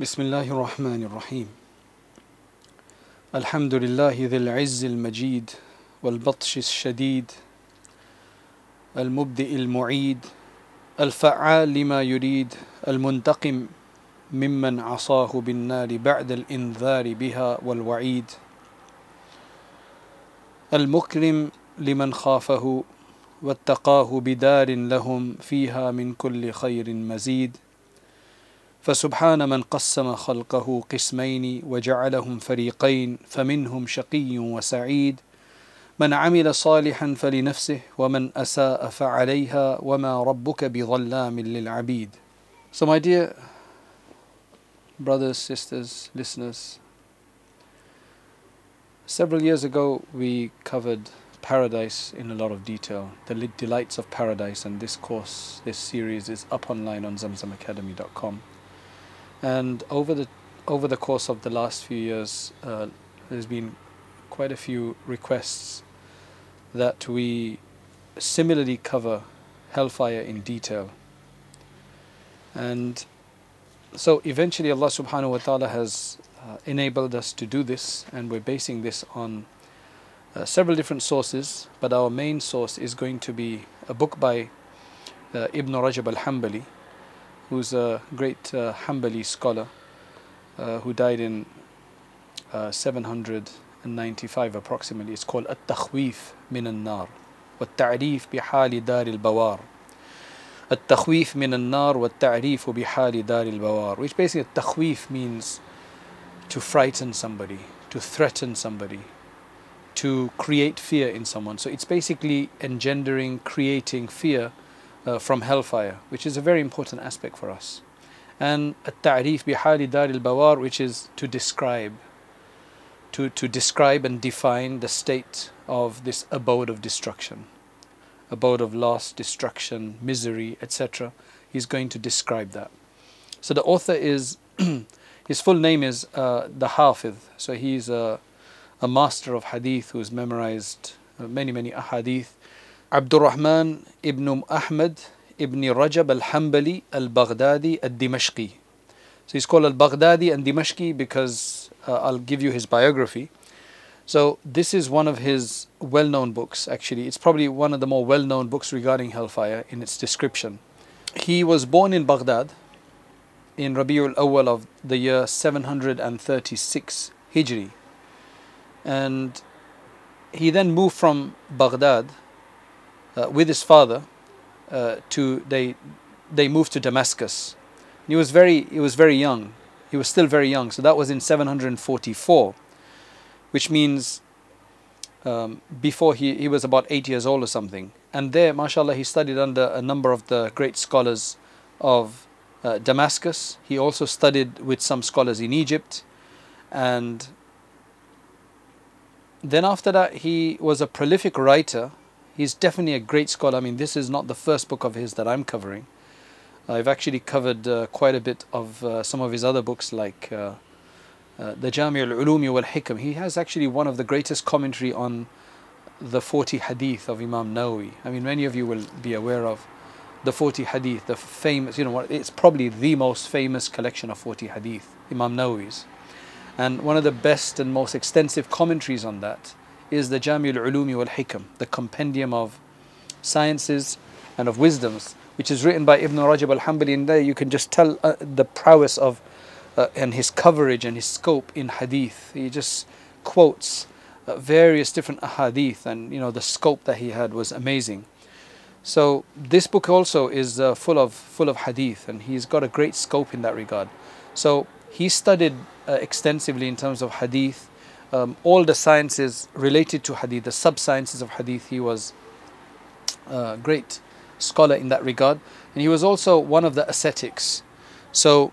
بسم الله الرحمن الرحيم الحمد لله ذي العز المجيد والبطش الشديد المبدئ المعيد الفعال لما يريد المنتقم ممن عصاه بالنار بعد الانذار بها والوعيد المكرم لمن خافه واتقاه بدار لهم فيها من كل خير مزيد فسبحان من قسم خلقه قسمين وجعلهم فريقين فمنهم شقي وسعيد من عمل صالحا فلنفسه ومن اساء فعليها وما ربك بظلام للعبيد So my dear brothers, sisters, listeners, several years ago we covered paradise in a lot of detail, the delights of paradise, and this course, this series is up online on zamzamacademy.com. And over the over the course of the last few years, uh, there's been quite a few requests that we similarly cover hellfire in detail. And so eventually Allah subhanahu wa ta'ala has uh, enabled us to do this and we're basing this on uh, several different sources but our main source is going to be a book by uh, Ibn Rajab al-Hanbali who's a great uh, Hanbali scholar uh, who died in uh, 795 approximately it's called At-Takhwif min al-Nar والتعريف بحال دار البوار التخويف من النار والتعريف بحال دار البوار which basically التخويف means to frighten somebody to threaten somebody to create fear in someone so it's basically engendering creating fear uh, from hellfire, which is a very important aspect for us. And at-ta'rif bihali dar al-bawar, which is to describe, to, to describe and define the state of this abode of destruction, abode of loss, destruction, misery, etc. He's going to describe that. So the author is, his full name is uh, the Hafidh, so he's a, a master of hadith who's memorized uh, many, many ahadith Abdul Rahman ibn Ahmad ibn Rajab al Hanbali al Baghdadi al Dimashqi. So he's called al Baghdadi and Dimashqi because uh, I'll give you his biography. So this is one of his well-known books actually. It's probably one of the more well-known books regarding hellfire in its description. He was born in Baghdad in Rabiul Awwal of the year 736 Hijri. And he then moved from Baghdad with his father uh, to they they moved to Damascus. He was very he was very young. He was still very young. So that was in 744 which means um, before he, he was about eight years old or something. And there, mashallah, he studied under a number of the great scholars of uh, Damascus. He also studied with some scholars in Egypt. And then after that, he was a prolific writer. He's definitely a great scholar. I mean, this is not the first book of his that I'm covering. I've actually covered uh, quite a bit of uh, some of his other books like uh, uh, the Jami' al-Ulumi wal-Hikam. He has actually one of the greatest commentary on the 40 hadith of Imam Nawawi. I mean, many of you will be aware of the 40 hadith, the famous, you know, what it's probably the most famous collection of 40 hadith, Imam Nawawi's. And one of the best and most extensive commentaries on that is the Jami' al-Ulumi wal-Hikam, the compendium of sciences and of wisdoms, which is written by Ibn Rajab al-Hanbali. And there you can just tell uh, the prowess of uh, and his coverage and his scope in hadith. He just quotes uh, various different hadith, and you know the scope that he had was amazing. So this book also is uh, full of full of hadith, and he's got a great scope in that regard. So he studied uh, extensively in terms of hadith, um, all the sciences related to hadith, the sub sciences of hadith. He was a great scholar in that regard, and he was also one of the ascetics. So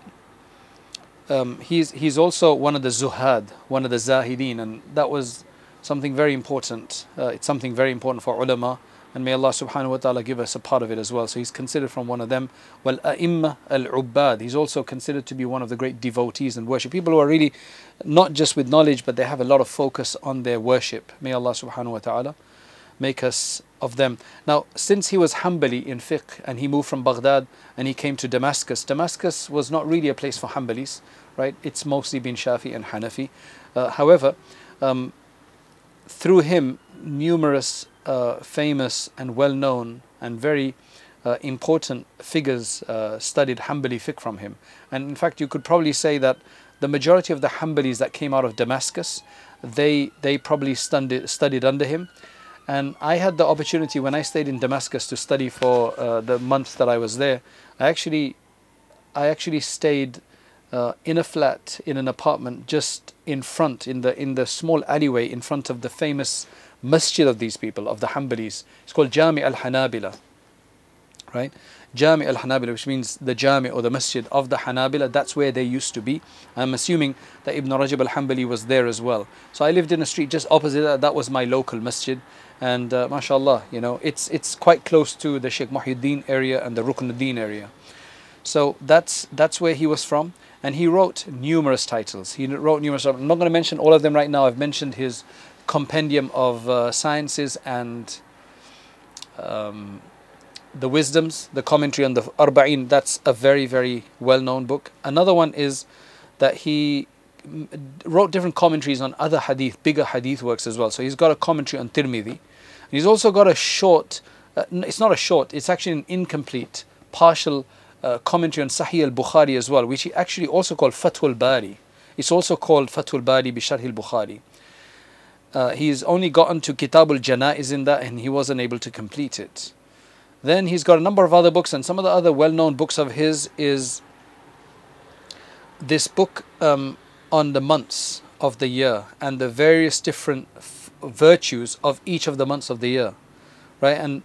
um, he's he's also one of the zuhad, one of the zahidin, and that was something very important. Uh, it's something very important for ulama, and may Allah subhanahu wa taala give us a part of it as well. So he's considered from one of them. Well, a'imma al-ubbad. He's also considered to be one of the great devotees and worship people who are really not just with knowledge, but they have a lot of focus on their worship. May Allah subhanahu wa taala make us of them. Now, since he was Hanbali in fiqh and he moved from Baghdad and he came to Damascus, Damascus was not really a place for Hanbalis, right? It's mostly been Shafi and Hanafi. Uh, however, um, through him, numerous uh, famous and well known and very uh, important figures uh, studied Hanbali fiqh from him. And in fact, you could probably say that the majority of the Hanbalis that came out of Damascus, they, they probably studied, studied under him. And I had the opportunity when I stayed in Damascus to study for uh, the months that I was there. I actually, I actually stayed uh, in a flat in an apartment just in front, in the in the small alleyway in front of the famous masjid of these people of the Hanbalis. It's called Jami al Hanabila, right? Jami al Hanabila, which means the Jami or the masjid of the Hanabila. That's where they used to be. I'm assuming that Ibn Rajab al Hanbali was there as well. So I lived in a street just opposite that. That was my local masjid and uh, mashallah you know it's it's quite close to the Sheikh Muhyiddin area and the Ruknuddin area so that's that's where he was from and he wrote numerous titles he wrote numerous I'm not going to mention all of them right now I've mentioned his compendium of uh, sciences and um, the wisdoms the commentary on the Arba'in that's a very very well known book another one is that he wrote different commentaries on other hadith, bigger hadith works as well. So he's got a commentary on Tirmidhi. He's also got a short, uh, it's not a short, it's actually an incomplete, partial uh, commentary on Sahih al Bukhari as well, which he actually also called Fathul Bari. It's also called Fathul Bari bi Sharh al Bukhari. Uh, he's only gotten to Kitab al Janaiz in that and he wasn't able to complete it. Then he's got a number of other books, and some of the other well known books of his is this book um, on the months of the year and the various different f- virtues of each of the months of the year, right? And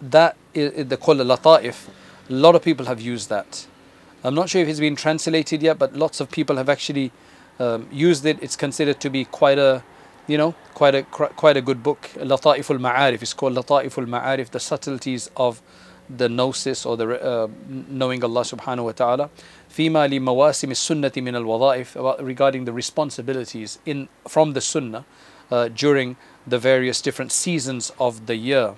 that is the called lata'if. A lot of people have used that. I'm not sure if it's been translated yet, but lots of people have actually um, used it. It's considered to be quite a, you know, quite a quite a good book. Lata'iful Ma'arif. It's called Lata'iful Ma'arif, the subtleties of the gnosis or the uh, knowing Allah Subhanahu wa Taala. فيما لمواسم السنة من الوظائف regarding the responsibilities in from the Sunnah uh, during the various different seasons of the year.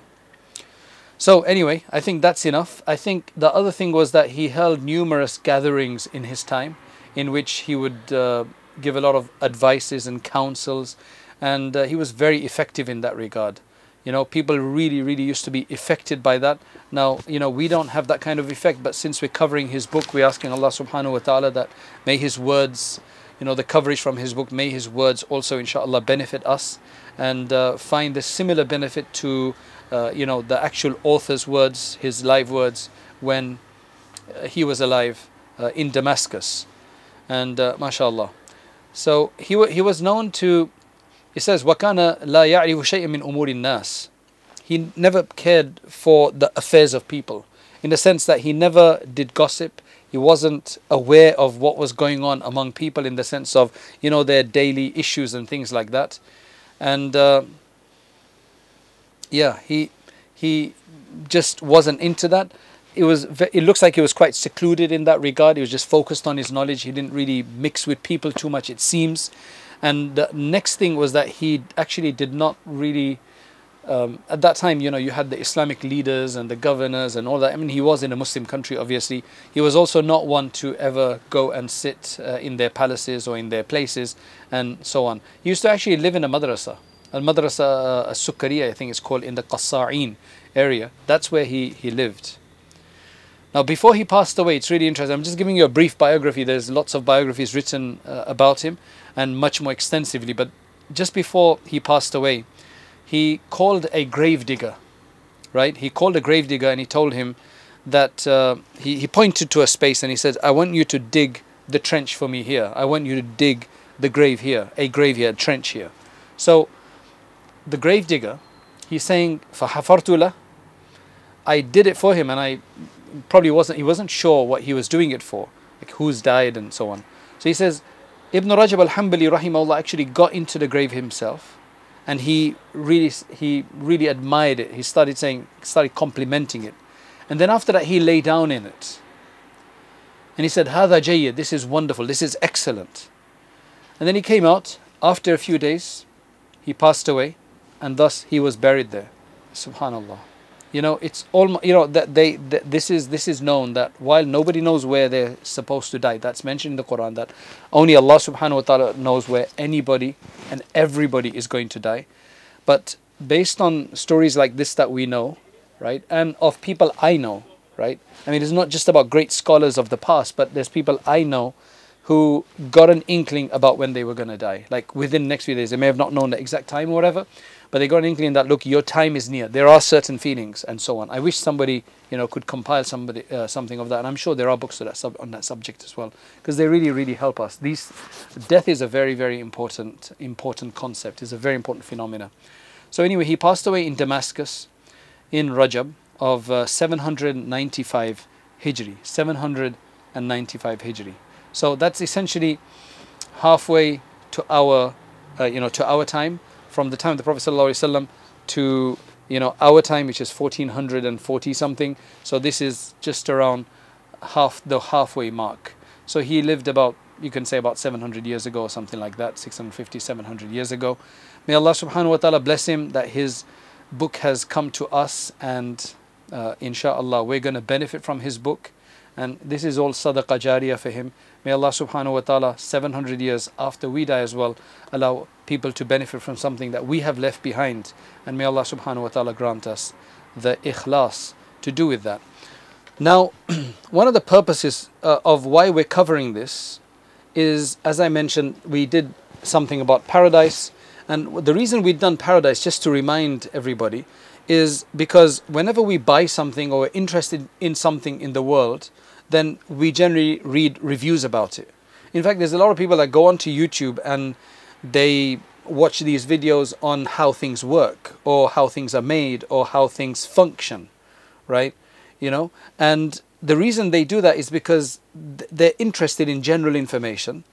So anyway, I think that's enough. I think the other thing was that he held numerous gatherings in his time, in which he would uh, give a lot of advices and counsels, and uh, he was very effective in that regard. You know, people really, really used to be affected by that. Now, you know, we don't have that kind of effect, but since we're covering his book, we're asking Allah subhanahu wa ta'ala that may his words, you know, the coverage from his book, may his words also, inshallah, benefit us and uh, find a similar benefit to, uh, you know, the actual author's words, his live words, when uh, he was alive uh, in Damascus. And uh, mashallah. So he, he was known to he says, وَكَانَ لَا يَعْرِفُ شَيْءٍ مِنْ أُمُورِ النَّاسِ He never cared for the affairs of people, in the sense that he never did gossip. He wasn't aware of what was going on among people in the sense of, you know, their daily issues and things like that. And uh, yeah, he he just wasn't into that. It was. It looks like he was quite secluded in that regard. He was just focused on his knowledge. He didn't really mix with people too much. It seems. And the next thing was that he actually did not really. Um, at that time, you know, you had the Islamic leaders and the governors and all that. I mean, he was in a Muslim country, obviously. He was also not one to ever go and sit uh, in their palaces or in their places and so on. He used to actually live in a madrasa. a madrasa uh, Sukkariya, I think it's called, in the Qassa'in area. That's where he, he lived. Now, before he passed away, it's really interesting. I'm just giving you a brief biography. There's lots of biographies written uh, about him and much more extensively. But just before he passed away, he called a grave digger, right? He called a grave digger and he told him that uh, he, he pointed to a space and he said, I want you to dig the trench for me here. I want you to dig the grave here, a grave here, a trench here. So the grave digger, he's saying, فَحَفَرْتُ I did it for him and I probably wasn't, he wasn't sure what he was doing it for, like who's died and so on. So he says, Ibn Rajab al-Hanbali rahimahullah actually got into the grave himself and he really he really admired it. He started saying started complimenting it. And then after that he lay down in it. And he said, Hada jayyid, this is wonderful, this is excellent. And then he came out after a few days, he passed away, and thus he was buried there. Subhanallah. You know, it's almost you know that they that this is this is known that while nobody knows where they're supposed to die, that's mentioned in the Quran that only Allah Subhanahu wa Taala knows where anybody and everybody is going to die. But based on stories like this that we know, right, and of people I know, right. I mean, it's not just about great scholars of the past, but there's people I know who got an inkling about when they were going to die. Like within next few days, they may have not known the exact time or whatever, but they got an inkling that look, your time is near. There are certain feelings and so on. I wish somebody you know could compile somebody uh, something of that, and I'm sure there are books that sub- on that subject as well, because they really really help us. These death is a very very important important concept. It's a very important phenomena. So anyway, he passed away in Damascus, in Rajab of uh, 795 Hijri, 795 Hijri. So that's essentially halfway to our, uh, you know, to our time from the time of the Prophet ﷺ to you know our time, which is 1440 something. So this is just around half the halfway mark. So he lived about you can say about 700 years ago or something like that, 650, 700 years ago. May Allah subhanahu wa ta'ala bless him that his book has come to us and uh, inshallah we're going to benefit from his book and this is all sadaqah jariyah for him. May Allah subhanahu wa ta'ala 700 years after we die as well allow people to benefit from something that we have left behind and may Allah subhanahu wa ta'ala grant us the ikhlas to do with that. Now, one of the purposes uh, of why we're covering this is, as I mentioned, we did something about paradise. And the reason we've done paradise, just to remind everybody, is because whenever we buy something or are interested in something in the world, then we generally read reviews about it. In fact, there's a lot of people that go onto YouTube and they watch these videos on how things work or how things are made or how things function, right? You know, and the reason they do that is because they're interested in general information.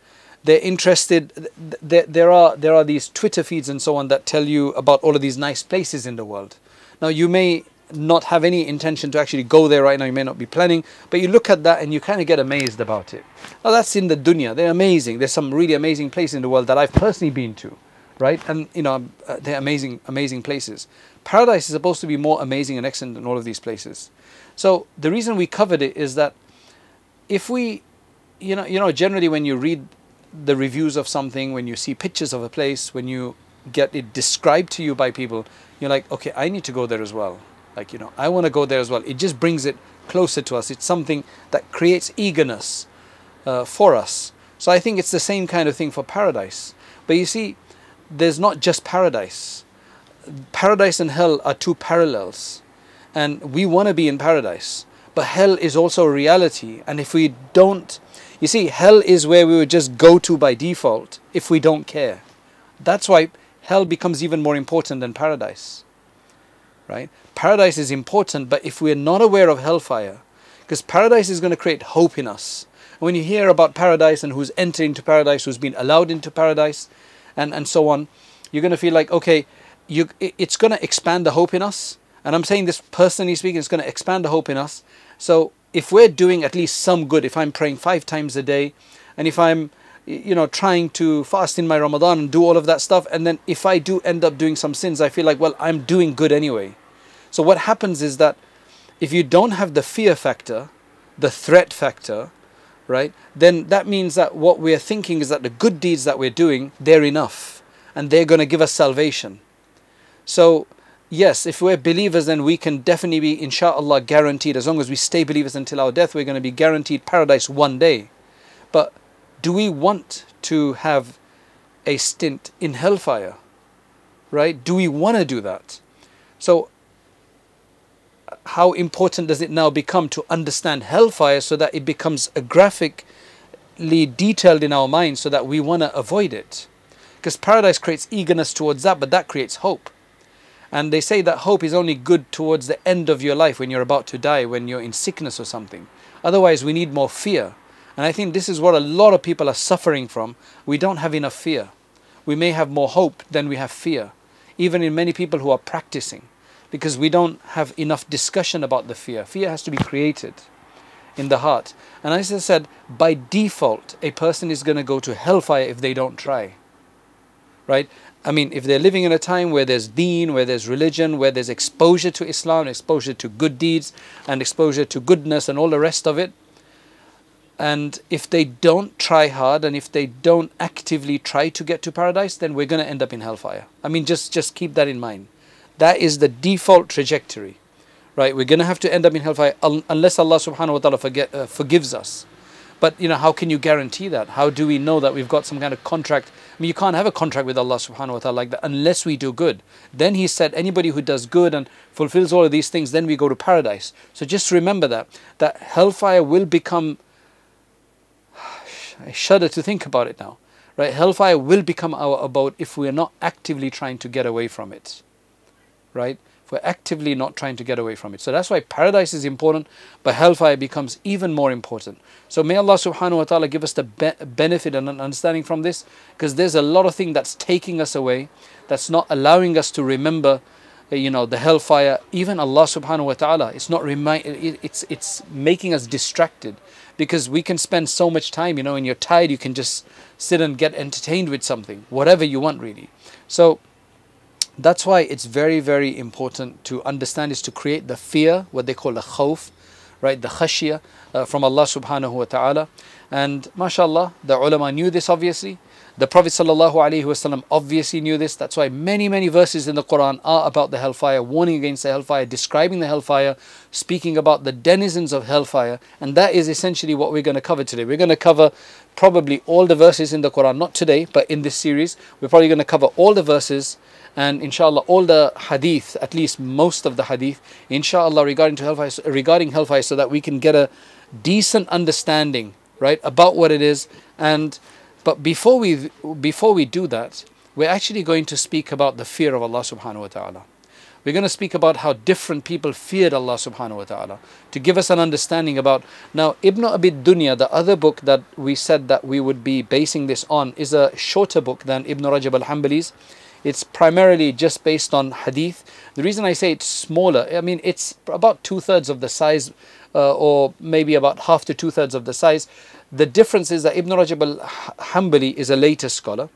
They're interested. There, are there are these Twitter feeds and so on that tell you about all of these nice places in the world. Now you may not have any intention to actually go there right now. You may not be planning, but you look at that and you kind of get amazed about it. Now that's in the dunya. They're amazing. There's some really amazing places in the world that I've personally been to, right? And you know uh, they're amazing, amazing places. Paradise is supposed to be more amazing and excellent than all of these places. So the reason we covered it is that if we, you know, you know, generally when you read the reviews of something, when you see pictures of a place, when you get it described to you by people, you're like, okay, I need to go there as well like, you know, I want to go there as well. It just brings it closer to us. It's something that creates eagerness uh, for us. So I think it's the same kind of thing for paradise. But you see, there's not just paradise. Paradise and hell are two parallels. And we want to be in paradise. But hell is also a reality. And if we don't, you see, hell is where we would just go to by default if we don't care. That's why hell becomes even more important than paradise right? Paradise is important, but if we're not aware of hellfire, because paradise is going to create hope in us. When you hear about paradise and who's entered into paradise, who's been allowed into paradise, and, and so on, you're going to feel like, okay, you, it's going to expand the hope in us. And I'm saying this personally speaking, it's going to expand the hope in us. So if we're doing at least some good, if I'm praying five times a day, and if I'm you know trying to fast in my ramadan and do all of that stuff and then if i do end up doing some sins i feel like well i'm doing good anyway so what happens is that if you don't have the fear factor, the threat factor, right, then that means that what we're thinking is that the good deeds that we're doing, they're enough and they're going to give us salvation. So, yes, if we're believers, then we can definitely be, inshallah, guaranteed, as long as we stay believers until our death, we're going to be guaranteed paradise one day. But do we want to have a stint in hellfire? Right? Do we want to do that? So how important does it now become to understand hellfire so that it becomes graphically detailed in our minds so that we want to avoid it? Because paradise creates eagerness towards that, but that creates hope. And they say that hope is only good towards the end of your life when you're about to die, when you're in sickness or something. Otherwise, we need more fear. And I think this is what a lot of people are suffering from. We don't have enough fear. We may have more hope than we have fear, even in many people who are practicing because we don't have enough discussion about the fear. Fear has to be created in the heart. And as I said, by default, a person is going to go to hellfire if they don't try. Right? I mean, if they're living in a time where there's deen, where there's religion, where there's exposure to Islam, exposure to good deeds, and exposure to goodness and all the rest of it, and if they don't try hard and if they don't actively try to get to paradise, then we're going to end up in hellfire. I mean, just, just keep that in mind. That is the default trajectory, right? We're going to have to end up in hellfire unless Allah subhanahu wa ta'ala forget, uh, forgives us. But you know, how can you guarantee that? How do we know that we've got some kind of contract? I mean, you can't have a contract with Allah subhanahu wa ta'ala like that unless we do good. Then he said, anybody who does good and fulfills all of these things, then we go to paradise. So just remember that that hellfire will become I shudder to think about it now. Right? Hellfire will become our abode if we are not actively trying to get away from it. Right? If we're actively not trying to get away from it. So that's why paradise is important, but hellfire becomes even more important. So may Allah subhanahu wa ta'ala give us the be- benefit and understanding from this, because there's a lot of thing that's taking us away, that's not allowing us to remember uh, you know the hellfire even allah subhanahu wa ta'ala it's not remind it's it's making us distracted because we can spend so much time you know when you're tired you can just sit and get entertained with something whatever you want really so that's why it's very very important to understand is to create the fear what they call the khawf right the khashya uh, from allah subhanahu wa ta'ala and mashallah the ulama knew this obviously the Prophet ﷺ obviously knew this. That's why many, many verses in the Quran are about the hellfire, warning against the hellfire, describing the hellfire, speaking about the denizens of hellfire. And that is essentially what we're going to cover today. We're going to cover probably all the verses in the Quran, not today, but in this series. We're probably going to cover all the verses and inshallah all the hadith, at least most of the hadith, inshallah regarding to hellfire, regarding hellfire, so that we can get a decent understanding, right, about what it is and but before we before we do that, we're actually going to speak about the fear of Allah subhanahu wa ta'ala. We're going to speak about how different people feared Allah subhanahu wa ta'ala to give us an understanding about now Ibn Abi Dunya, the other book that we said that we would be basing this on, is a shorter book than Ibn Rajab al Hanbali's. It's primarily just based on hadith. The reason I say it's smaller, I mean, it's about two thirds of the size, uh, or maybe about half to two thirds of the size. The difference is that Ibn Rajab al Hanbali is a later scholar,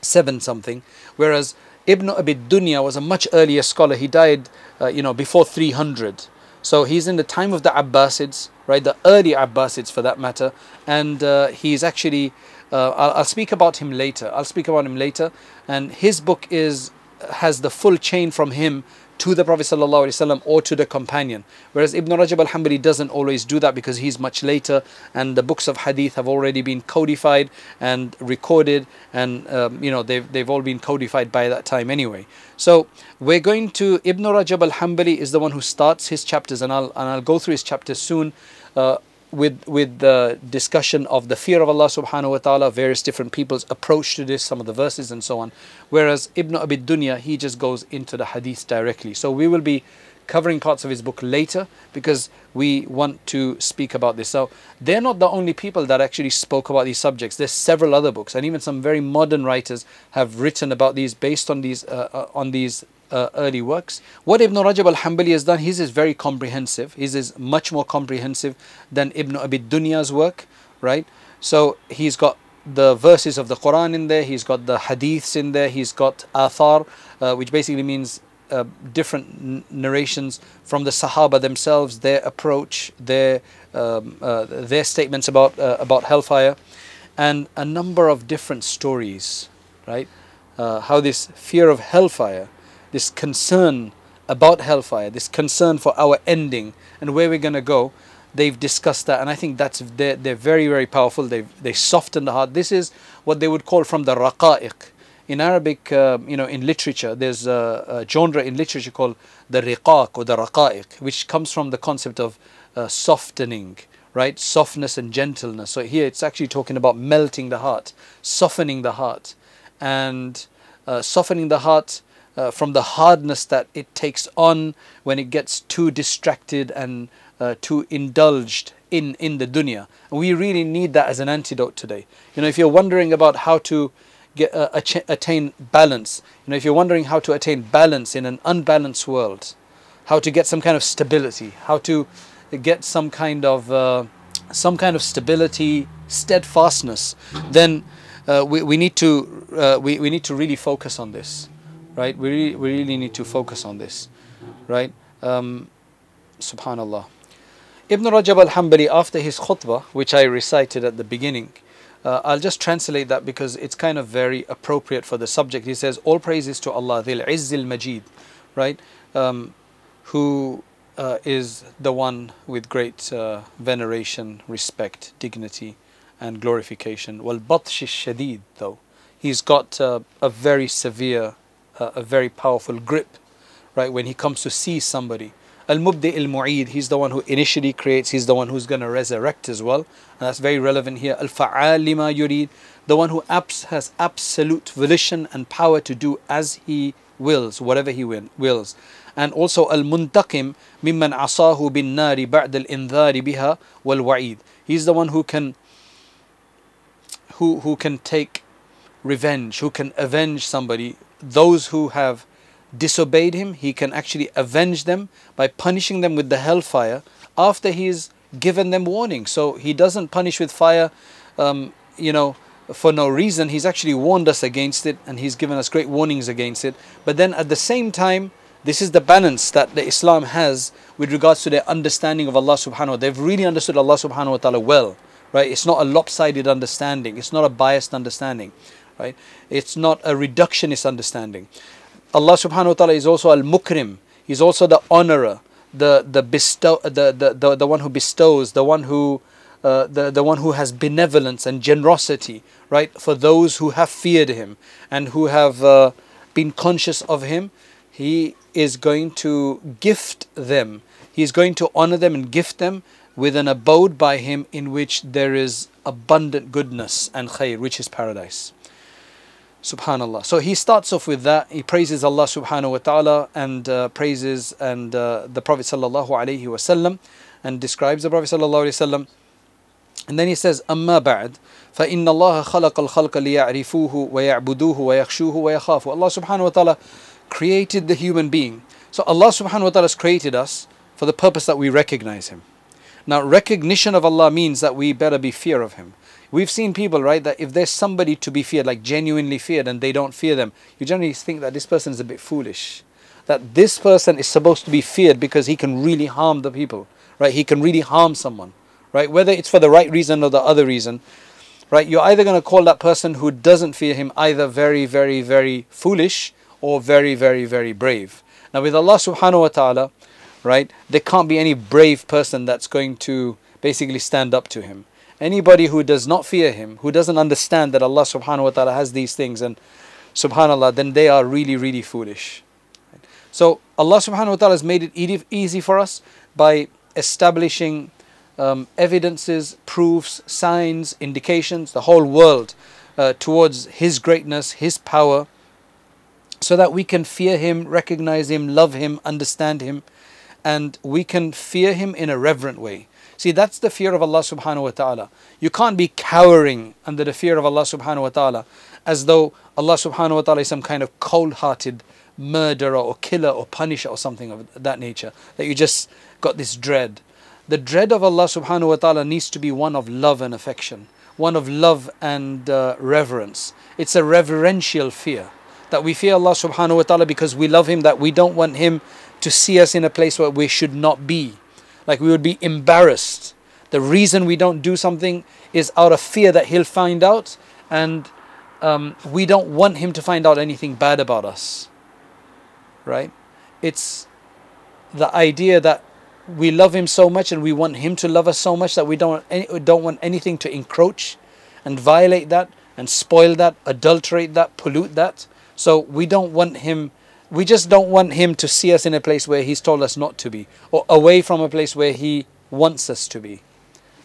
seven something, whereas Ibn Abi Dunya was a much earlier scholar. He died, uh, you know, before 300. So he's in the time of the Abbasids, right? The early Abbasids, for that matter, and uh, he's actually. Uh, I'll, I'll speak about him later. I'll speak about him later, and his book is has the full chain from him to the Prophet ﷺ or to the companion. Whereas Ibn Rajab al Hanbali doesn't always do that because he's much later and the books of hadith have already been codified and recorded and um, you know they've, they've all been codified by that time anyway. So we're going to Ibn Rajab al Hanbali is the one who starts his chapters and I'll, and I'll go through his chapters soon. Uh, with with the discussion of the fear of Allah subhanahu wa ta'ala, various different people's approach to this, some of the verses and so on. Whereas Ibn Abi Dunya, he just goes into the hadith directly. So we will be covering parts of his book later because we want to speak about this. So they're not the only people that actually spoke about these subjects. There's several other books, and even some very modern writers have written about these based on these uh, uh, on these uh, early works. What Ibn Rajab al Hanbali has done, his is very comprehensive. His is much more comprehensive than Ibn Abi Dunya's work, right? So he's got the verses of the Quran in there, he's got the hadiths in there, he's got athar, uh, which basically means uh, different narrations from the Sahaba themselves, their approach, their um, uh, their statements about uh, about hellfire, and a number of different stories, right? Uh, how this fear of hellfire this concern about hellfire, this concern for our ending and where we're going to go, they've discussed that, and I think that's they're, they're very very powerful. They they soften the heart. This is what they would call from the raqa'iq. In Arabic, uh, you know, in literature, there's a, a, genre in literature called the riqaq or the raqa'iq, which comes from the concept of uh, softening, right? Softness and gentleness. So here it's actually talking about melting the heart, softening the heart, and uh, softening the heart uh, from the hardness that it takes on when it gets too distracted and uh, too indulged in, in the dunya. We really need that as an antidote today. You know, if you're wondering about how to get uh, attain balance, you know, if you're wondering how to attain balance in an unbalanced world, how to get some kind of stability, how to get some kind of uh, some kind of stability, steadfastness, then uh, we, we need to uh, we, we need to really focus on this, right? We really, we really need to focus on this, right? Um, Subhanallah. Ibn Rajab al Hanbali, after his khutbah, which I recited at the beginning, uh, I'll just translate that because it's kind of very appropriate for the subject. He says, All praises to Allah, Dhil Izzil Majid, right? Um, who uh, is the one with great uh, veneration, respect, dignity, and glorification. Wal batsh shadid, though. He's got uh, a very severe, a very powerful grip, right? When he comes to see somebody. Al Mubdi al Mu'id, he's the one who initially creates, he's the one who's going to resurrect as well. And that's very relevant here. Al Fa'al lima yurid, the one who abs- has absolute volition and power to do as he wills, whatever he wills. And also Al Muntaqim mimman asahu bin nari ba'd al indhari biha wal wa'id. He's the one who can who who can take revenge, who can avenge somebody, those who have disobeyed him, he can actually avenge them by punishing them with the hellfire after he's given them warning. So he doesn't punish with fire, um, you know, for no reason. He's actually warned us against it and he's given us great warnings against it. But then at the same time, this is the balance that the Islam has with regards to their understanding of Allah subhanahu wa ta'ala. They've really understood Allah subhanahu wa ta'ala well. Right? It's not a lopsided understanding, it's not a biased understanding, right? It's not a reductionist understanding. Allah subhanahu wa ta'ala is also Al Mukrim. He's also the honorer, the the bestow the, the, the, the one who bestows, the one who uh, the, the one who has benevolence and generosity, right? For those who have feared him and who have uh, been conscious of him, he is going to gift them. he is going to honor them and gift them with an abode by him in which there is abundant goodness and khair, which is paradise. Subhanallah. So he starts off with that. He praises Allah subhanahu wa ta'ala and uh, praises and uh, the Prophet sallallahu alayhi wasallam and describes the Prophet sallallahu alayhi wasallam. And then he says, أما بعد فإن الله خلق الخلق ليعرفوه ويعبدوه ويخشوه ويخافوه. Allah subhanahu wa ta'ala created the human being. So Allah subhanahu wa ta'ala has created us for the purpose that we recognize Him. Now recognition of Allah means that we better be fear of Him. We've seen people, right, that if there's somebody to be feared, like genuinely feared, and they don't fear them, you generally think that this person is a bit foolish. That this person is supposed to be feared because he can really harm the people, right? He can really harm someone, right? Whether it's for the right reason or the other reason, right? You're either going to call that person who doesn't fear him either very, very, very foolish or very, very, very brave. Now, with Allah subhanahu wa ta'ala, right, there can't be any brave person that's going to basically stand up to him Anybody who does not fear Him, who doesn't understand that Allah subhanahu wa ta'ala has these things, and subhanAllah, then they are really, really foolish. So Allah subhanahu wa ta'ala has made it easy for us by establishing um, evidences, proofs, signs, indications, the whole world uh, towards His greatness, His power, so that we can fear Him, recognize Him, love Him, understand Him, and we can fear Him in a reverent way. See, that's the fear of Allah subhanahu wa ta'ala. You can't be cowering under the fear of Allah subhanahu wa ta'ala as though Allah subhanahu wa ta'ala is some kind of cold hearted murderer or killer or punisher or something of that nature. That you just got this dread. The dread of Allah subhanahu wa ta'ala needs to be one of love and affection, one of love and uh, reverence. It's a reverential fear. That we fear Allah subhanahu wa ta'ala because we love Him, that we don't want Him to see us in a place where we should not be like we would be embarrassed. The reason we don't do something is out of fear that he'll find out, and um, we don't want him to find out anything bad about us. Right? It's the idea that we love him so much and we want him to love us so much that we don't any, don't want anything to encroach and violate that and spoil that, adulterate that, pollute that. So we don't want him we just don't want him to see us in a place where he's told us not to be or away from a place where he wants us to be.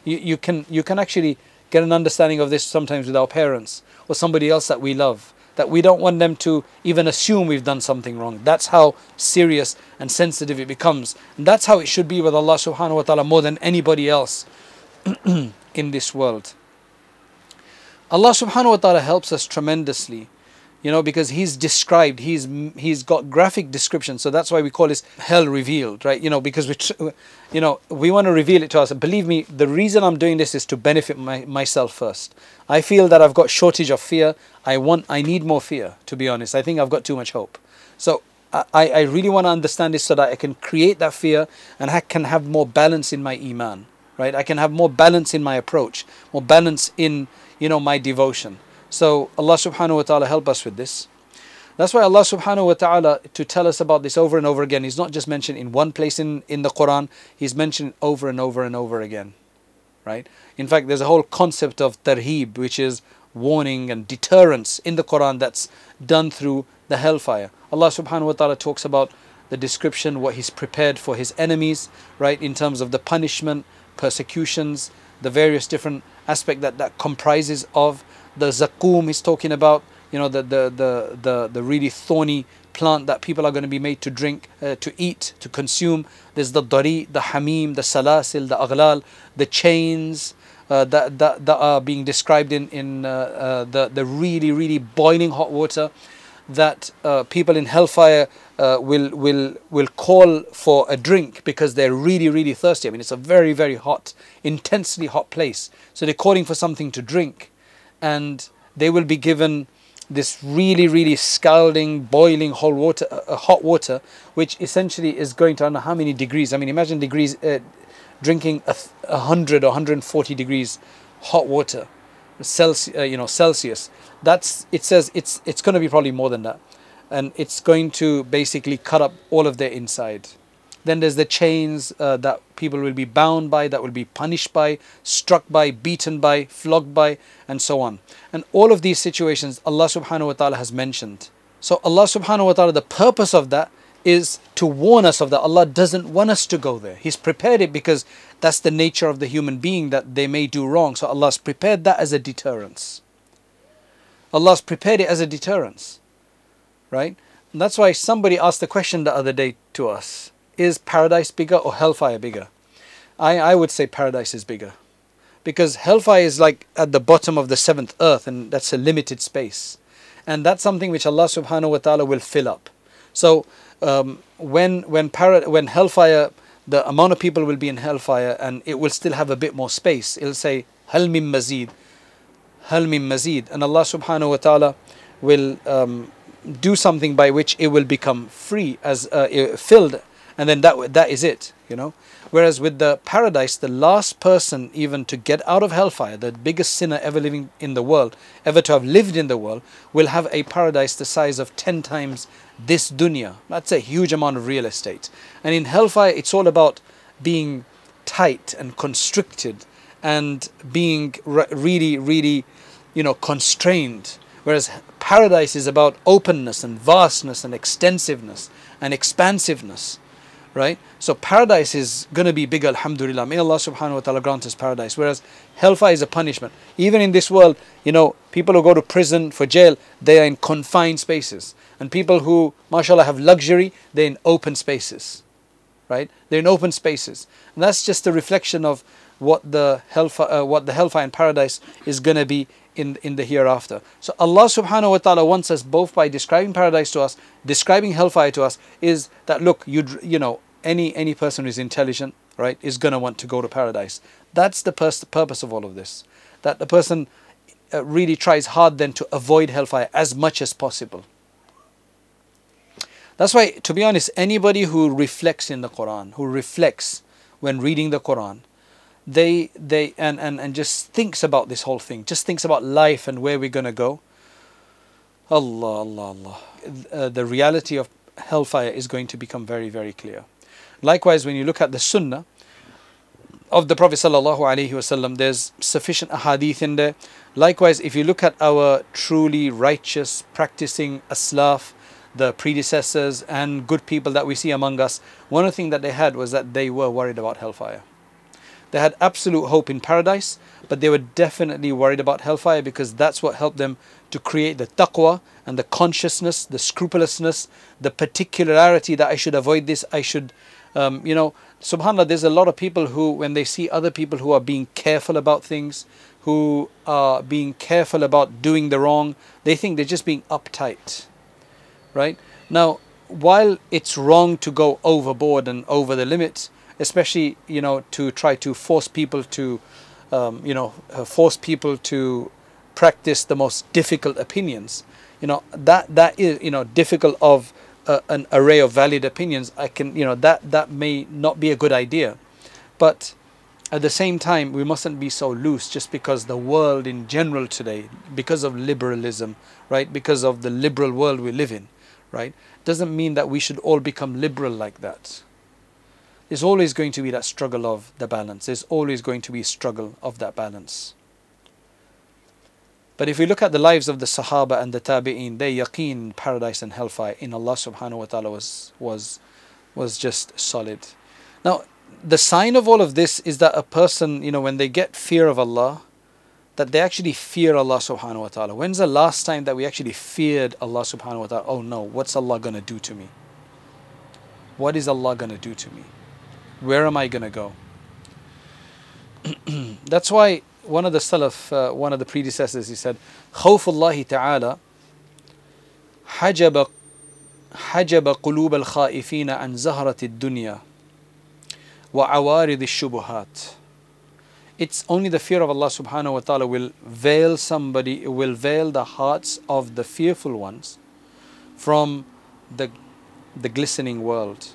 You, you can you can actually get an understanding of this sometimes with our parents or somebody else that we love that we don't want them to even assume we've done something wrong. That's how serious and sensitive it becomes. And that's how it should be with Allah subhanahu wa ta'ala more than anybody else in this world. Allah subhanahu wa ta'ala helps us tremendously you know because he's described he's he's got graphic description. So that's why we call this hell revealed right? You know because we you know we want to reveal it to us. And believe me the reason i'm doing this is to benefit my, myself first. I feel that i've got shortage of fear. I want i need more fear to be honest. I think i've got too much hope. So I, I really want to understand this so that I can create that fear and I can have more balance in my iman, right? I can have more balance in my approach, more balance in, you know, my devotion. So Allah subhanahu wa ta'ala help us with this. That's why Allah subhanahu wa ta'ala to tell us about this over and over again. He's not just mentioned in one place in, in the Quran, he's mentioned over and over and over again. Right? In fact, there's a whole concept of tarheeb, which is warning and deterrence in the Quran that's done through the hellfire. Allah subhanahu wa ta'ala talks about the description, what He's prepared for His enemies, right, in terms of the punishment, persecutions, the various different aspect that that comprises of the zakum he's talking about you know the the the the, the really thorny plant that people are going to be made to drink uh, to eat to consume there's the dari the hamim the salasil the aghlal the chains uh, that, that, that are being described in, in uh, uh, the, the really, really boiling hot water that uh, people in hellfire uh, will, will, will call for a drink because they're really, really thirsty. I mean, it's a very, very hot, intensely hot place. So they're calling for something to drink. And they will be given this really, really scalding, boiling hot water, uh, hot water, which essentially is going to, I don't know how many degrees. I mean, imagine degrees, drinking a, a hundred or 140 degrees hot water, Celsius, uh, you know, Celsius. That's it says it's it's going to be probably more than that, and it's going to basically cut up all of their inside. Then there's the chains uh, that people will be bound by, that will be punished by, struck by, beaten by, flogged by, and so on. And all of these situations Allah subhanahu wa ta'ala has mentioned. So Allah subhanahu wa ta'ala, the purpose of that is to warn us of that. Allah doesn't want us to go there. He's prepared it because that's the nature of the human being that they may do wrong. So Allah's prepared that as a deterrence. Allah's prepared it as a deterrence. Right? And that's why somebody asked the question the other day to us Is paradise bigger or hellfire bigger? I, I would say paradise is bigger. Because hellfire is like at the bottom of the seventh earth and that's a limited space. And that's something which Allah subhanahu wa ta'ala will fill up. So um, when when para- when hellfire, the amount of people will be in hellfire, and it will still have a bit more space. It'll say hal min mazid, hal min mazid, and Allah Subhanahu wa Taala will um, do something by which it will become free as uh, filled, and then that that is it. You know. Whereas with the paradise, the last person even to get out of hellfire, the biggest sinner ever living in the world, ever to have lived in the world, will have a paradise the size of 10 times this dunya. That's a huge amount of real estate. And in hellfire, it's all about being tight and constricted and being really, really, you know, constrained. Whereas paradise is about openness and vastness and extensiveness and expansiveness right? So paradise is going to be big, alhamdulillah. May Allah subhanahu wa ta'ala grant us paradise. Whereas hellfire is a punishment. Even in this world, you know, people who go to prison for jail, they are in confined spaces. And people who, mashallah, have luxury, they're in open spaces, right? They're in open spaces. And that's just a reflection of what the hellfire, uh, what the hellfire and paradise is going to be in, in the hereafter. So Allah subhanahu wa ta'ala wants us both by describing paradise to us, describing hellfire to us, is that look, you you know, any any person who's intelligent, right, is going to want to go to paradise. That's the pers- purpose of all of this. That the person uh, really tries hard then to avoid hellfire as much as possible. That's why, to be honest, anybody who reflects in the Quran, who reflects when reading the Quran, they they and, and, and just thinks about this whole thing, just thinks about life and where we're gonna go. Allah, Allah, Allah. Uh, the reality of hellfire is going to become very, very clear. Likewise, when you look at the Sunnah of the Prophet sallallahu alaihi wasallam, there's sufficient ahadith in there. Likewise, if you look at our truly righteous, practicing aslaf, the predecessors and good people that we see among us, one of the things that they had was that they were worried about hellfire. They had absolute hope in paradise, but they were definitely worried about hellfire because that's what helped them to create the taqwa and the consciousness, the scrupulousness, the particularity that I should avoid this, I should um, you know, subhanAllah, there's a lot of people who, when they see other people who are being careful about things, who are being careful about doing the wrong, they think they're just being uptight. Right? Now, while it's wrong to go overboard and over the limits, especially, you know, to try to force people to, um, you know, uh, force people to practice the most difficult opinions, you know, that, that is, you know, difficult of an array of valid opinions, I can, you know, that, that may not be a good idea. But at the same time, we mustn't be so loose just because the world in general today, because of liberalism, right, because of the liberal world we live in, right, doesn't mean that we should all become liberal like that. There's always going to be that struggle of the balance. There's always going to be struggle of that balance. But if we look at the lives of the Sahaba and the Tabi'een, their yaqeen, paradise and hellfire in Allah subhanahu wa ta'ala was, was, was just solid. Now, the sign of all of this is that a person, you know, when they get fear of Allah, that they actually fear Allah subhanahu wa ta'ala. When's the last time that we actually feared Allah subhanahu wa ta'ala? Oh no, what's Allah gonna do to me? What is Allah gonna do to me? Where am I gonna go? That's why one of the Salaf, uh, one of the predecessors, he said, "خوف الله تعالى حجب حجب قلوب الخائفين an zahrati dunya wa. It's only the fear of Allah subhanahu wa ta'ala will veil somebody, will veil the hearts of the fearful ones from the, the glistening world,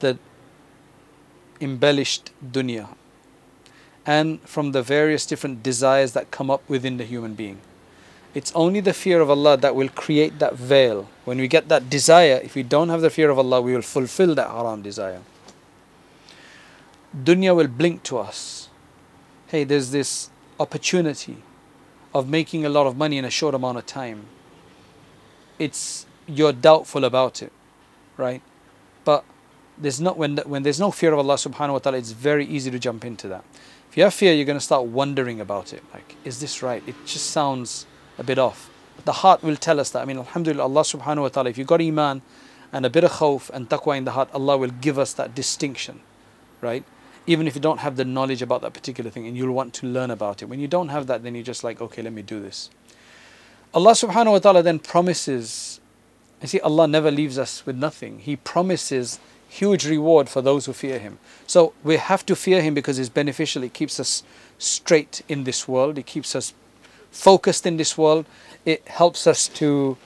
the embellished dunya and from the various different desires that come up within the human being. It's only the fear of Allah that will create that veil. When we get that desire, if we don't have the fear of Allah, we will fulfill that haram desire. Dunya will blink to us hey, there's this opportunity of making a lot of money in a short amount of time. It's you're doubtful about it, right? But there's not when when there's no fear of Allah subhanahu wa ta'ala, it's very easy to jump into that. You have fear, you're going to start wondering about it. Like, is this right? It just sounds a bit off. The heart will tell us that. I mean, Alhamdulillah, Allah subhanahu wa ta'ala, if you've got iman and a bit of khawf and taqwa in the heart, Allah will give us that distinction, right? even if you don't have the knowledge about that particular thing and you'll want to learn about it. When you don't have that, then you're just like, okay, let me do this. Allah subhanahu wa ta'ala then promises, you see, Allah never leaves us with nothing. He promises huge reward for those who fear Him. So we have to fear Him because it's beneficial. It keeps us straight in this world, it keeps us focused in this world, it helps us to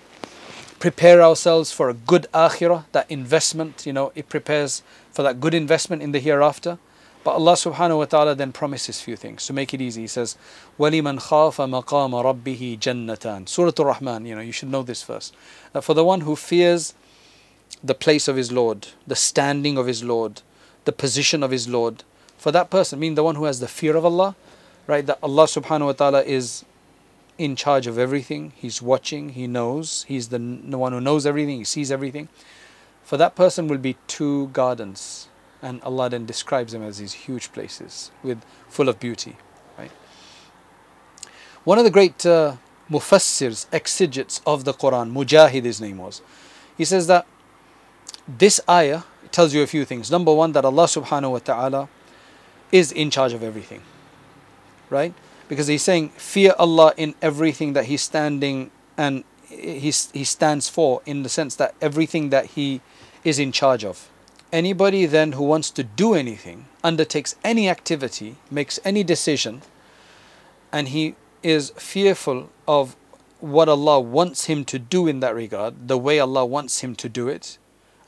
prepare ourselves for a good akhirah, that investment, you know, it prepares for that good investment in the hereafter. But Allah subhanahu wa ta'ala then promises few things to make it easy. He says, وَلِمَنْ خَافَ مَقَامَ رَبِّهِ جَنَّتان Surah Al-Rahman, you know, you should know this first. That for the one who fears the place of his Lord, the standing of his Lord, the position of his Lord, for that person, meaning the one who has the fear of Allah, right, that Allah subhanahu wa ta'ala is in charge of everything, He's watching, He knows, He's the, the one who knows everything, He sees everything. For that person will be two gardens and Allah then describes them as these huge places with full of beauty. Right? One of the great uh, mufassirs, exegetes of the Quran, Mujahid his name was, he says that this ayah tells you a few things. Number one, that Allah subhanahu wa ta'ala is in charge of everything. Right? Because he's saying, fear Allah in everything that he's standing and he, he stands for, in the sense that everything that he is in charge of. Anybody then who wants to do anything, undertakes any activity, makes any decision, and he is fearful of what Allah wants him to do in that regard, the way Allah wants him to do it,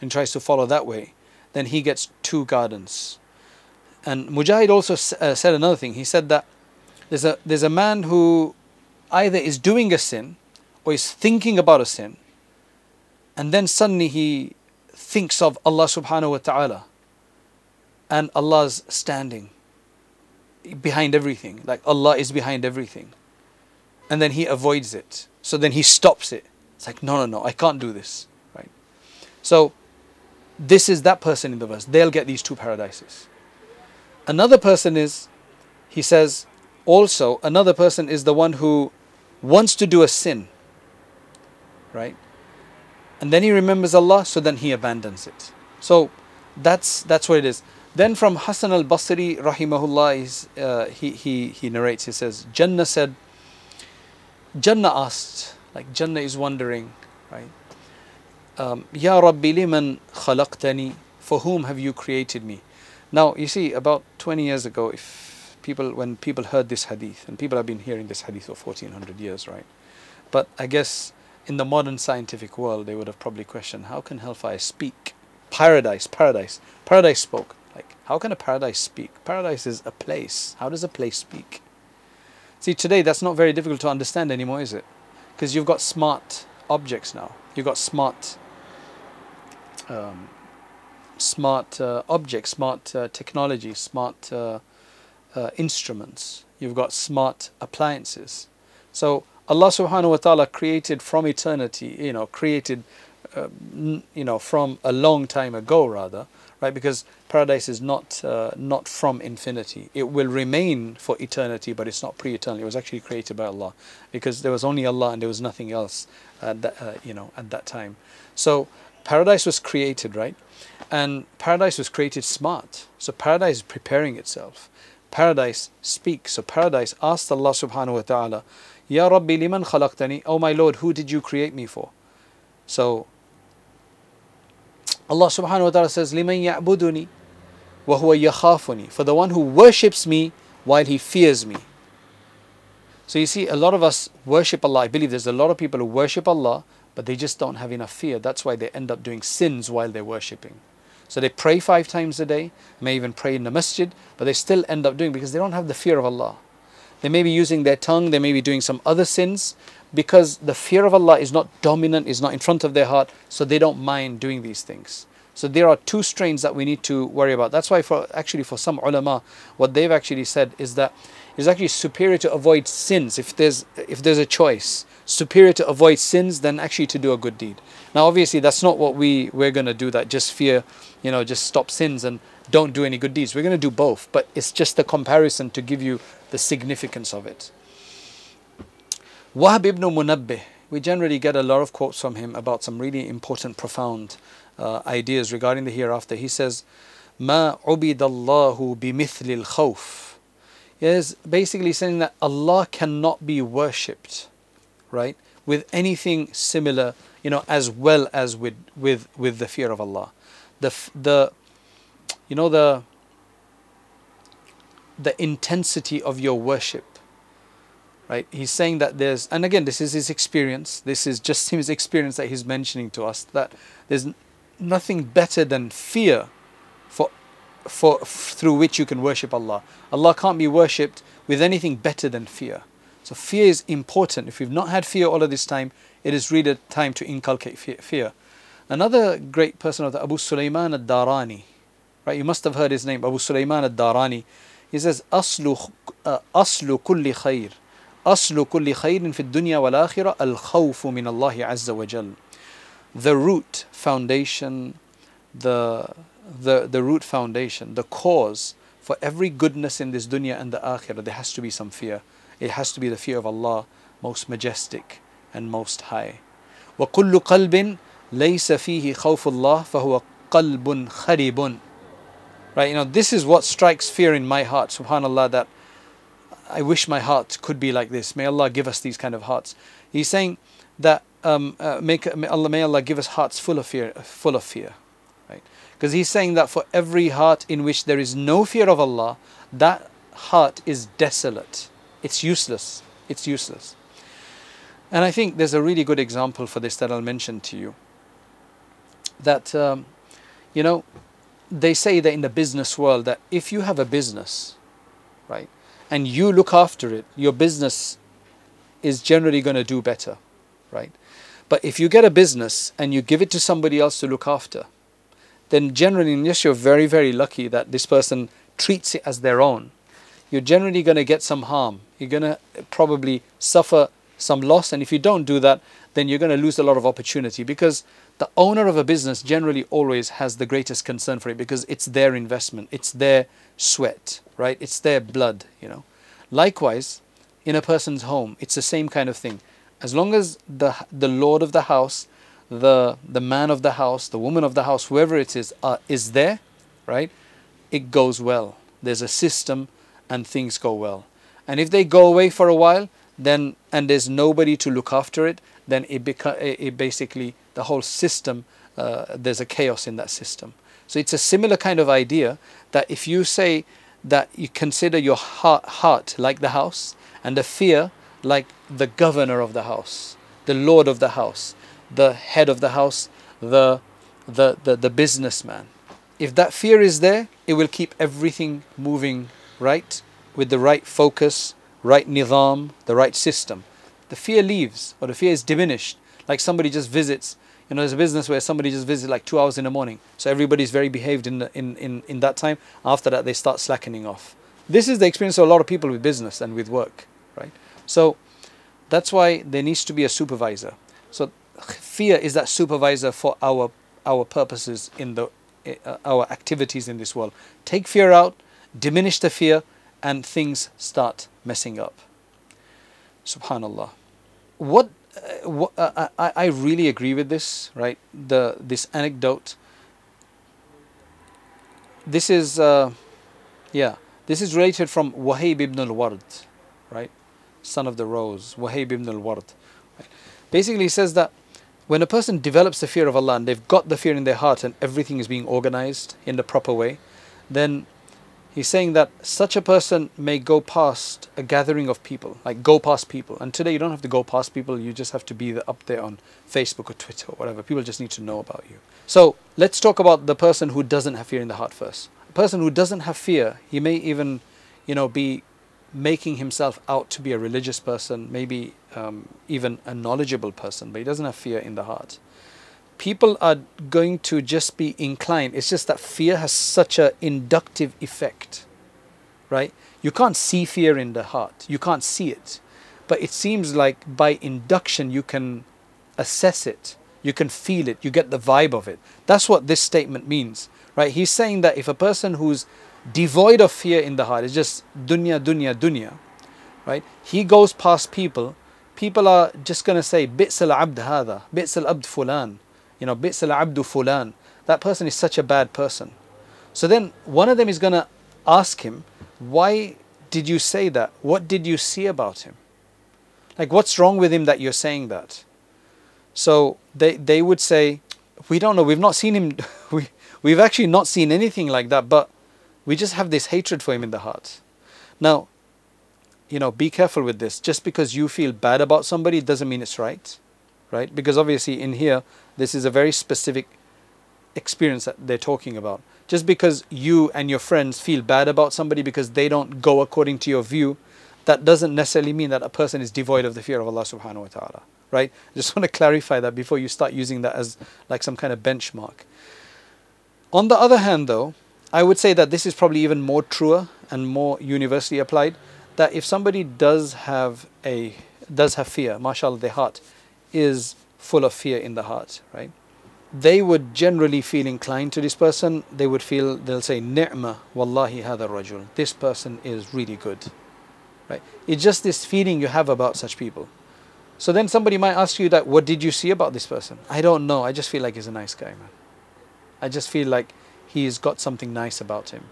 and tries to follow that way, then he gets two gardens. And Mujahid also uh, said another thing. He said that there's a there's a man who either is doing a sin or is thinking about a sin, and then suddenly he thinks of Allah subhanahu wa ta'ala and Allah's standing behind everything. Like Allah is behind everything. And then he avoids it. So then he stops it. It's like, no, no, no, I can't do this. Right? So this is that person in the verse. They'll get these two paradises. Another person is, he says, also, another person is the one who wants to do a sin. Right? and then he remembers Allah, so then he abandons it. So that's that's what it is. Then from Hassan al Basri, rahimahullah, uh, he, he, he narrates, he says, Jannah said, Jannah asked, like Jannah is wondering, right? Um, ya Rabbi liman khalaqtani, for whom have you created me? Now, you see, about 20 years ago, if people, when people heard this hadith, and people have been hearing this hadith for 1400 years, right? But I guess in the modern scientific world, they would have probably questioned, how can hellfire speak? Paradise, paradise, paradise spoke. Like, how can a paradise speak? Paradise is a place. How does a place speak? See, today that's not very difficult to understand anymore, is it? Because you've got smart objects now. You've got smart, um, smart uh, objects, smart uh, technology, smart uh, uh instruments. You've got smart appliances. So Allah Subhanahu wa Taala created from eternity. You know, created, uh, you know, from a long time ago, rather right? Because paradise is not uh, not from infinity. It will remain for eternity, but it's not pre-eternal. It was actually created by Allah, because there was only Allah and there was nothing else at that, uh, you know, at that time. So paradise was created, right? And paradise was created smart. So paradise is preparing itself. Paradise speaks. So paradise asked Allah subhanahu wa ta'ala, Ya Rabbi liman khalaqtani, Oh my Lord, who did you create me for? So Allah subhanahu wa ta'ala says, Liman ya'buduni wa huwa yakhafuni. For the one who worships me while he fears me. So you see, a lot of us worship Allah. I believe there's a lot of people who worship Allah but they just don't have enough fear. That's why they end up doing sins while they're worshipping. So they pray five times a day, may even pray in the masjid, but they still end up doing because they don't have the fear of Allah. They may be using their tongue, they may be doing some other sins, because the fear of Allah is not dominant, is not in front of their heart, so they don't mind doing these things. So there are two strains that we need to worry about. That's why for actually for some ulama, what they've actually said is that it's actually superior to avoid sins if there's if there's a choice. Superior to avoid sins than actually to do a good deed. Now obviously that's not what we, we're gonna do that just fear, you know, just stop sins and don't do any good deeds. We're gonna do both, but it's just a comparison to give you the significance of it. Wahb ibn Munabbih, we generally get a lot of quotes from him about some really important, profound uh, ideas regarding the hereafter. He says, Ma ubidallahu bimithli al-khawf. He is basically saying that Allah cannot be worshipped, right, with anything similar, you know, as well as with, with, with the fear of Allah. The, the, you know, the, the intensity of your worship right he's saying that there's and again this is his experience this is just his experience that he's mentioning to us that there's nothing better than fear for for through which you can worship Allah Allah can't be worshipped with anything better than fear so fear is important if you've not had fear all of this time it is really time to inculcate fear another great person of the Abu Sulaiman ad-Darani right you must have heard his name Abu Sulaiman ad-Darani he says aslu uh, aslu kulli khair أصل كل خير في الدنيا والآخرة الخوف من الله عز وجل the root foundation the, the, the root foundation the cause for every goodness in this dunya and the akhirah there has to be some fear it has to be the fear of Allah most majestic and most high وكل قلب ليس فيه خوف الله فهو قلب خريب right you know this is what strikes fear in my heart subhanallah that I wish my heart could be like this. May Allah give us these kind of hearts. He's saying that um, uh, make, may Allah may Allah give us hearts full of fear, full of fear, right? Because he's saying that for every heart in which there is no fear of Allah, that heart is desolate. It's useless. It's useless. And I think there's a really good example for this that I'll mention to you. That um, you know, they say that in the business world that if you have a business, right, and you look after it, your business is generally going to do better, right? But if you get a business and you give it to somebody else to look after, then generally, unless you're very, very lucky that this person treats it as their own, you're generally going to get some harm. You're going to probably suffer some loss. And if you don't do that, then you're going to lose a lot of opportunity because the owner of a business generally always has the greatest concern for it because it's their investment, it's their sweat, right? It's their blood, you know. Likewise, in a person's home, it's the same kind of thing. As long as the the lord of the house, the the man of the house, the woman of the house, whoever it is, uh, is there, right? it goes well. There's a system and things go well. And if they go away for a while, then and there's nobody to look after it, then it, beca- it basically the whole system uh, there's a chaos in that system. So it's a similar kind of idea that if you say that you consider your heart, heart like the house and the fear like the governor of the house, the lord of the house, the head of the house, the the, the, the businessman. If that fear is there, it will keep everything moving right with the right focus, right nizam, the right system. The fear leaves or the fear is diminished. Like somebody just visits, you know, there's a business where somebody just visits like two hours in the morning. So everybody's very behaved in, the, in, in, in that time. After that, they start slackening off. This is the experience of a lot of people with business and with work, right? So that's why there needs to be a supervisor. So fear is that supervisor for our our purposes in the uh, our activities in this world. Take fear out, diminish the fear, and things start messing up. Subhanallah. What, uh, what uh, I, I really agree with this, right? The this anecdote. This is, uh, yeah, this is related from Wahib ibn al-Ward, right? Son of the Rose, Wahib ibn al-Ward. Basically, he says that when a person develops the fear of Allah and they've got the fear in their heart and everything is being organized in the proper way, then he's saying that such a person may go past a gathering of people, like go past people. And today you don't have to go past people, you just have to be up there on Facebook or Twitter or whatever. People just need to know about you. So let's talk about the person who doesn't have fear in the heart first. A person who doesn't have fear, he may even, you know, be making himself out to be a religious person, maybe um, even a knowledgeable person, but he doesn't have fear in the heart. People are going to just be inclined. It's just that fear has such an inductive effect, right? You can't see fear in the heart, you can't see it. But it seems like by induction you can assess it, you can feel it, you get the vibe of it. That's what this statement means, right? He's saying that if a person who's devoid of fear in the heart. It's just dunya, dunya, dunya. Right? He goes past people. People are just going to say, Bits al abd hada, Bits al abd fulan. You know, Bits al abdu fulan. That person is such a bad person. So then one of them is going to ask him, Why did you say that? What did you see about him? Like, what's wrong with him that you're saying that? So they, they would say, We don't know. We've not seen him. We, we've actually not seen anything like that. But we just have this hatred for him in the heart. Now, you know, be careful with this. Just because you feel bad about somebody doesn't mean it's right, right? Because obviously in here, this is a very specific experience that they're talking about. Just because you and your friends feel bad about somebody because they don't go according to your view, that doesn't necessarily mean that a person is devoid of the fear of Allah subhanahu wa ta'ala. Right? I just want to clarify that before you start using that as like some kind of benchmark. On the other hand though, I would say that this is probably even more truer and more universally applied. That if somebody does have a does have fear, mashallah, their heart is full of fear in the heart, right? They would generally feel inclined to this person. They would feel they'll say, "Ni'ma, wallahi hada rajul." This person is really good, right? It's just this feeling you have about such people. So then somebody might ask you that, "What did you see about this person?" I don't know. I just feel like he's a nice guy, man. I just feel like he's got something nice about him.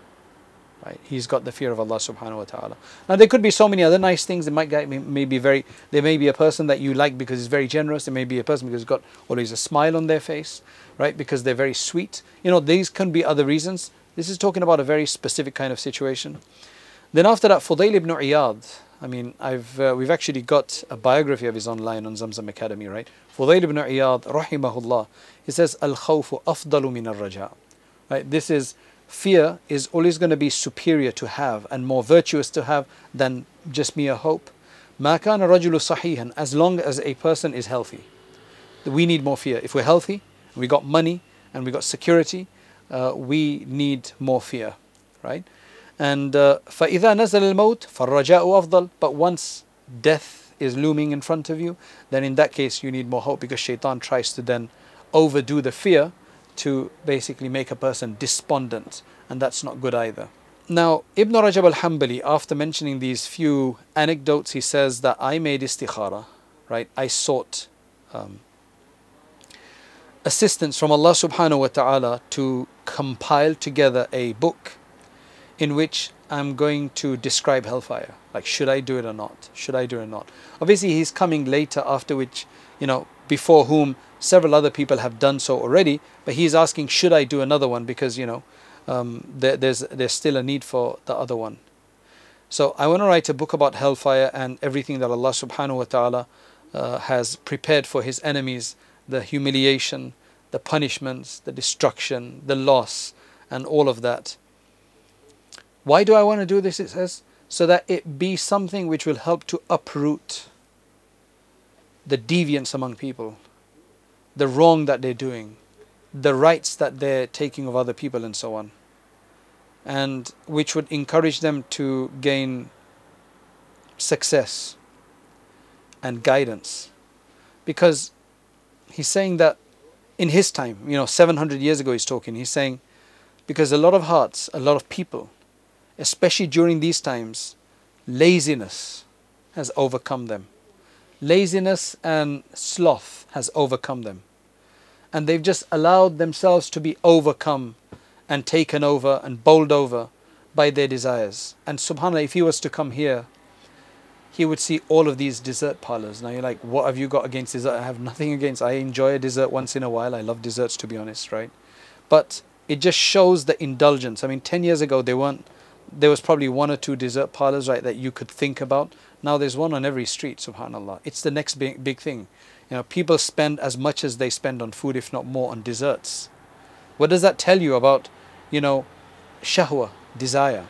Right? He's got the fear of Allah subhanahu wa ta'ala. Now there could be so many other nice things. There might get may be very there may be a person that you like because he's very generous. There may be a person because he's got always a smile on their face, right? Because they're very sweet. You know, these can be other reasons. This is talking about a very specific kind of situation. Then after that, Fudayl ibn Iyad. I mean, I've uh, we've actually got a biography of his online on Zamzam Academy, right? Fudayl ibn Iyad, rahimahullah. He says, "Al khawfu afdalu min al raja." Right? This is fear is always going to be superior to have and more virtuous to have than just mere hope. ما كان الرجل صحيحا as long as a person is healthy. We need more fear. If we're healthy, we got money and we got security, uh, we need more fear, right? And uh, فإذا نزل الموت فالرجاء أفضل. But once death is looming in front of you, then in that case you need more hope because shaitan tries to then overdo the fear to basically make a person despondent, and that's not good either. Now, Ibn Rajab al Hanbali, after mentioning these few anecdotes, he says that I made istikhara, right? I sought um, assistance from Allah subhanahu wa ta'ala to compile together a book in which I'm going to describe hellfire. Like, should I do it or not? Should I do it or not? Obviously, he's coming later, after which, you know, before whom several other people have done so already. But he's asking, should I do another one? Because, you know, um, there, there's, there's still a need for the other one. So I want to write a book about hellfire and everything that Allah subhanahu wa ta'ala uh, has prepared for His enemies the humiliation, the punishments, the destruction, the loss, and all of that. Why do I want to do this? It says, so that it be something which will help to uproot the deviance among people, the wrong that they're doing, the rights that they're taking of other people, and so on. And which would encourage them to gain success and guidance. Because he's saying that in his time, you know, 700 years ago, he's talking, he's saying, because a lot of hearts, a lot of people, especially during these times, laziness has overcome them. Laziness and sloth has overcome them. And they've just allowed themselves to be overcome and taken over and bowled over by their desires. And subhanAllah, if he was to come here, he would see all of these dessert parlors. Now you're like, what have you got against dessert? I have nothing against. I enjoy a dessert once in a while. I love desserts to be honest, right? But it just shows the indulgence. I mean, 10 years ago, they weren't there was probably one or two dessert parlors right that you could think about. Now there's one on every street subhanallah. It's the next big, big thing. You know people spend as much as they spend on food if not more on desserts. What does that tell you about you know shahwa desire?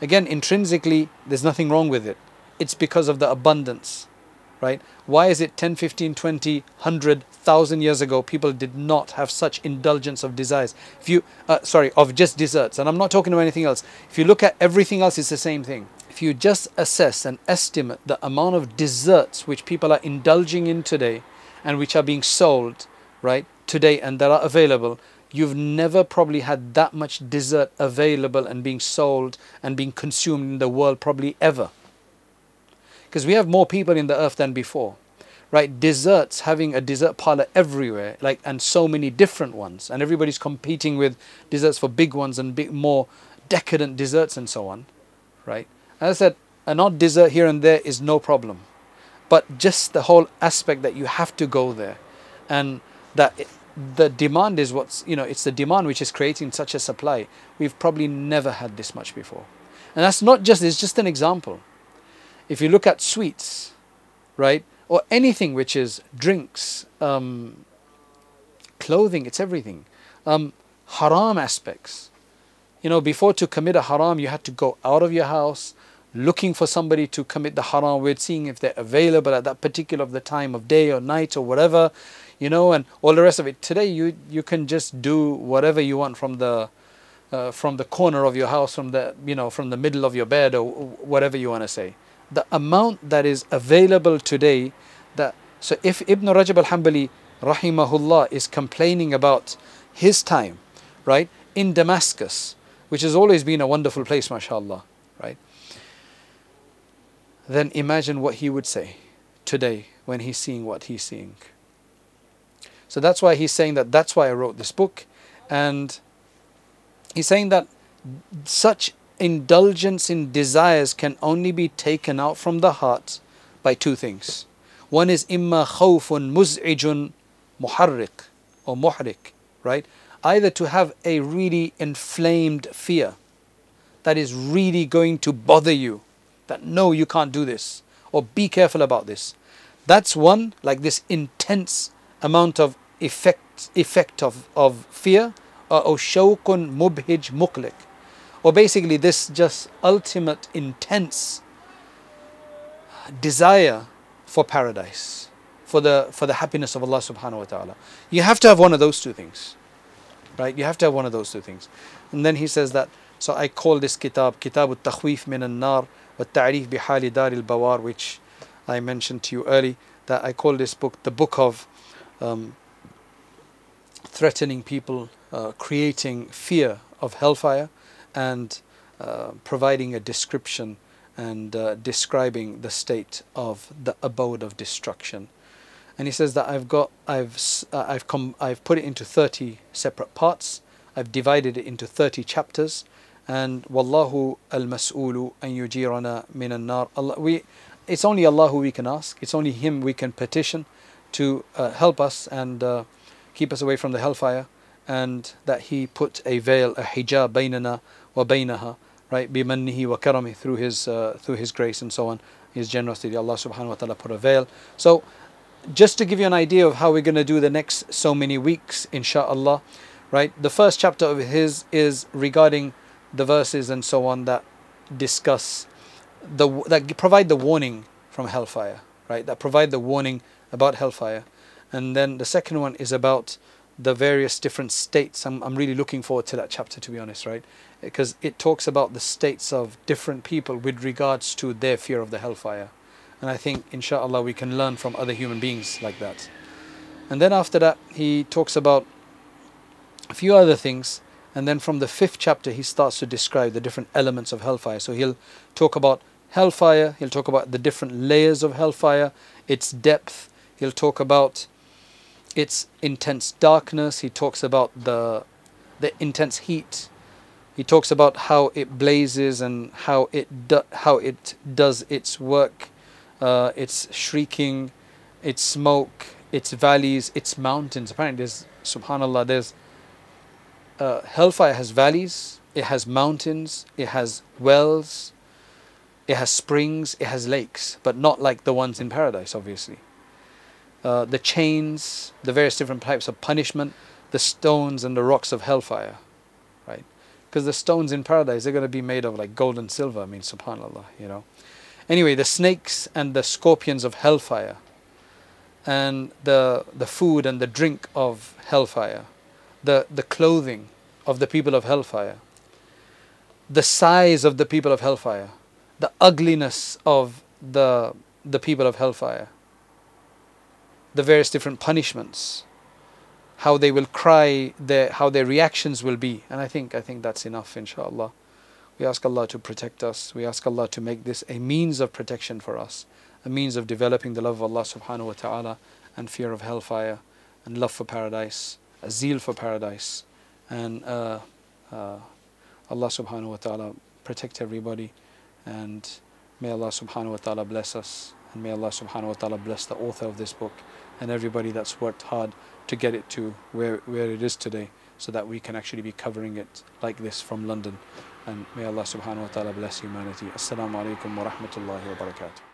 Again intrinsically there's nothing wrong with it. It's because of the abundance right? Why is it 10 15 20 100 thousand years ago people did not have such indulgence of desires? If you uh, sorry of just desserts and i'm not talking about anything else. If you look at everything else it's the same thing. If you just assess and estimate the amount of desserts which people are indulging in today and which are being sold right today and that are available you've never probably had that much dessert available and being sold and being consumed in the world probably ever because we have more people in the earth than before right? Desserts having a dessert parlor everywhere like and so many different ones and everybody's competing with desserts for big ones and big more decadent desserts and so on right? As i said an odd dessert here and there is no problem but just the whole aspect that you have to go there and that it, the demand is what's you know it's the demand which is creating such a supply. We've probably never had this much before. And that's not just it's just an example if you look at sweets right or anything which is drinks, um, clothing, it's everything. Um, haram aspects. You know, before to commit a haram, you had to go out of your house looking for somebody to commit the haram with, seeing if they're available at that particular of the time of day or night or whatever, you know, and all the rest of it. Today, you you can just do whatever you want from the uh, from the corner of your house, from the you know from the middle of your bed or whatever you want to say the amount that is available today that so if Ibn Rajab al-Hanbali rahimahullah is complaining about his time right in Damascus which has always been a wonderful place mashallah right then imagine what he would say today when he's seeing what he's seeing. So that's why he's saying that that's why I wrote this book. And he's saying that such indulgence in desires can only be taken out from the heart by two things. One is imma khawfun muz'ijun muharrik or muhrik, right? Either to have a really inflamed fear that is really going to bother you, that no, you can't do this, or be careful about this. That's one, like this intense amount of effect, effect of, of fear, or shawkun mubhij muklik or basically this just ultimate intense desire for paradise for the for the happiness of Allah subhanahu wa ta'ala. You have to have one of those two things right? You have to have one of those two things. And then he says that so I call this kitab kitab al-takhwif min al-nar wa ta'rif bihali dar al-bawar which I mentioned to you early that I call this book the book of um, threatening people uh, creating fear of hellfire and uh, providing a description and uh, describing the state of the abode of destruction. And he says that I've got, I've, uh, I've, come, I've put it into 30 separate parts. I've divided it into 30 chapters, and wallahu al-mas'ulu an yujirana min an-nar Allah we it's only Allah who we can ask it's only him we can petition to uh, help us and uh, keep us away from the hellfire and that he put a veil a hijab bainana wa bainaha right bimannihi wa karami through his uh, through his grace and so on his generosity Allah subhanahu wa ta'ala put a veil so just to give you an idea of how we're going to do the next so many weeks, inshallah, right? The first chapter of his is regarding the verses and so on that discuss the that provide the warning from hellfire, right? That provide the warning about hellfire, and then the second one is about the various different states. I'm I'm really looking forward to that chapter, to be honest, right? Because it talks about the states of different people with regards to their fear of the hellfire and I think, inshallah, we can learn from other human beings like that. And then after that, he talks about a few other things. And then from the fifth chapter, he starts to describe the different elements of hellfire. So he'll talk about hellfire, he'll talk about the different layers of hellfire, its depth, he'll talk about its intense darkness, he talks about the, the intense heat. He talks about how it blazes and how it do, how it does its work uh, its shrieking, its smoke, its valleys, its mountains. Apparently, there's subhanallah. There's uh, hellfire has valleys, it has mountains, it has wells, it has springs, it has lakes, but not like the ones in paradise, obviously. Uh, the chains, the various different types of punishment, the stones and the rocks of hellfire, right? Because the stones in paradise, they're going to be made of like gold and silver. I mean, subhanallah, you know. Anyway, the snakes and the scorpions of hellfire, and the, the food and the drink of hellfire, the, the clothing of the people of hellfire, the size of the people of hellfire, the ugliness of the, the people of hellfire, the various different punishments, how they will cry, their, how their reactions will be. And I think, I think that's enough, inshallah. We ask Allah to protect us. We ask Allah to make this a means of protection for us, a means of developing the love of Allah subhanahu wa ta'ala and fear of hellfire and love for paradise, a zeal for paradise. And uh, uh, Allah subhanahu wa ta'ala protect everybody and may Allah subhanahu wa ta'ala bless us and may Allah subhanahu wa ta'ala bless the author of this book and everybody that's worked hard to get it to where, where it is today so that we can actually be covering it like this from London. And may Allah subhanahu wa ta'ala bless humanity. Assalamu alaikum wa rahmatullahi wa barakatuh.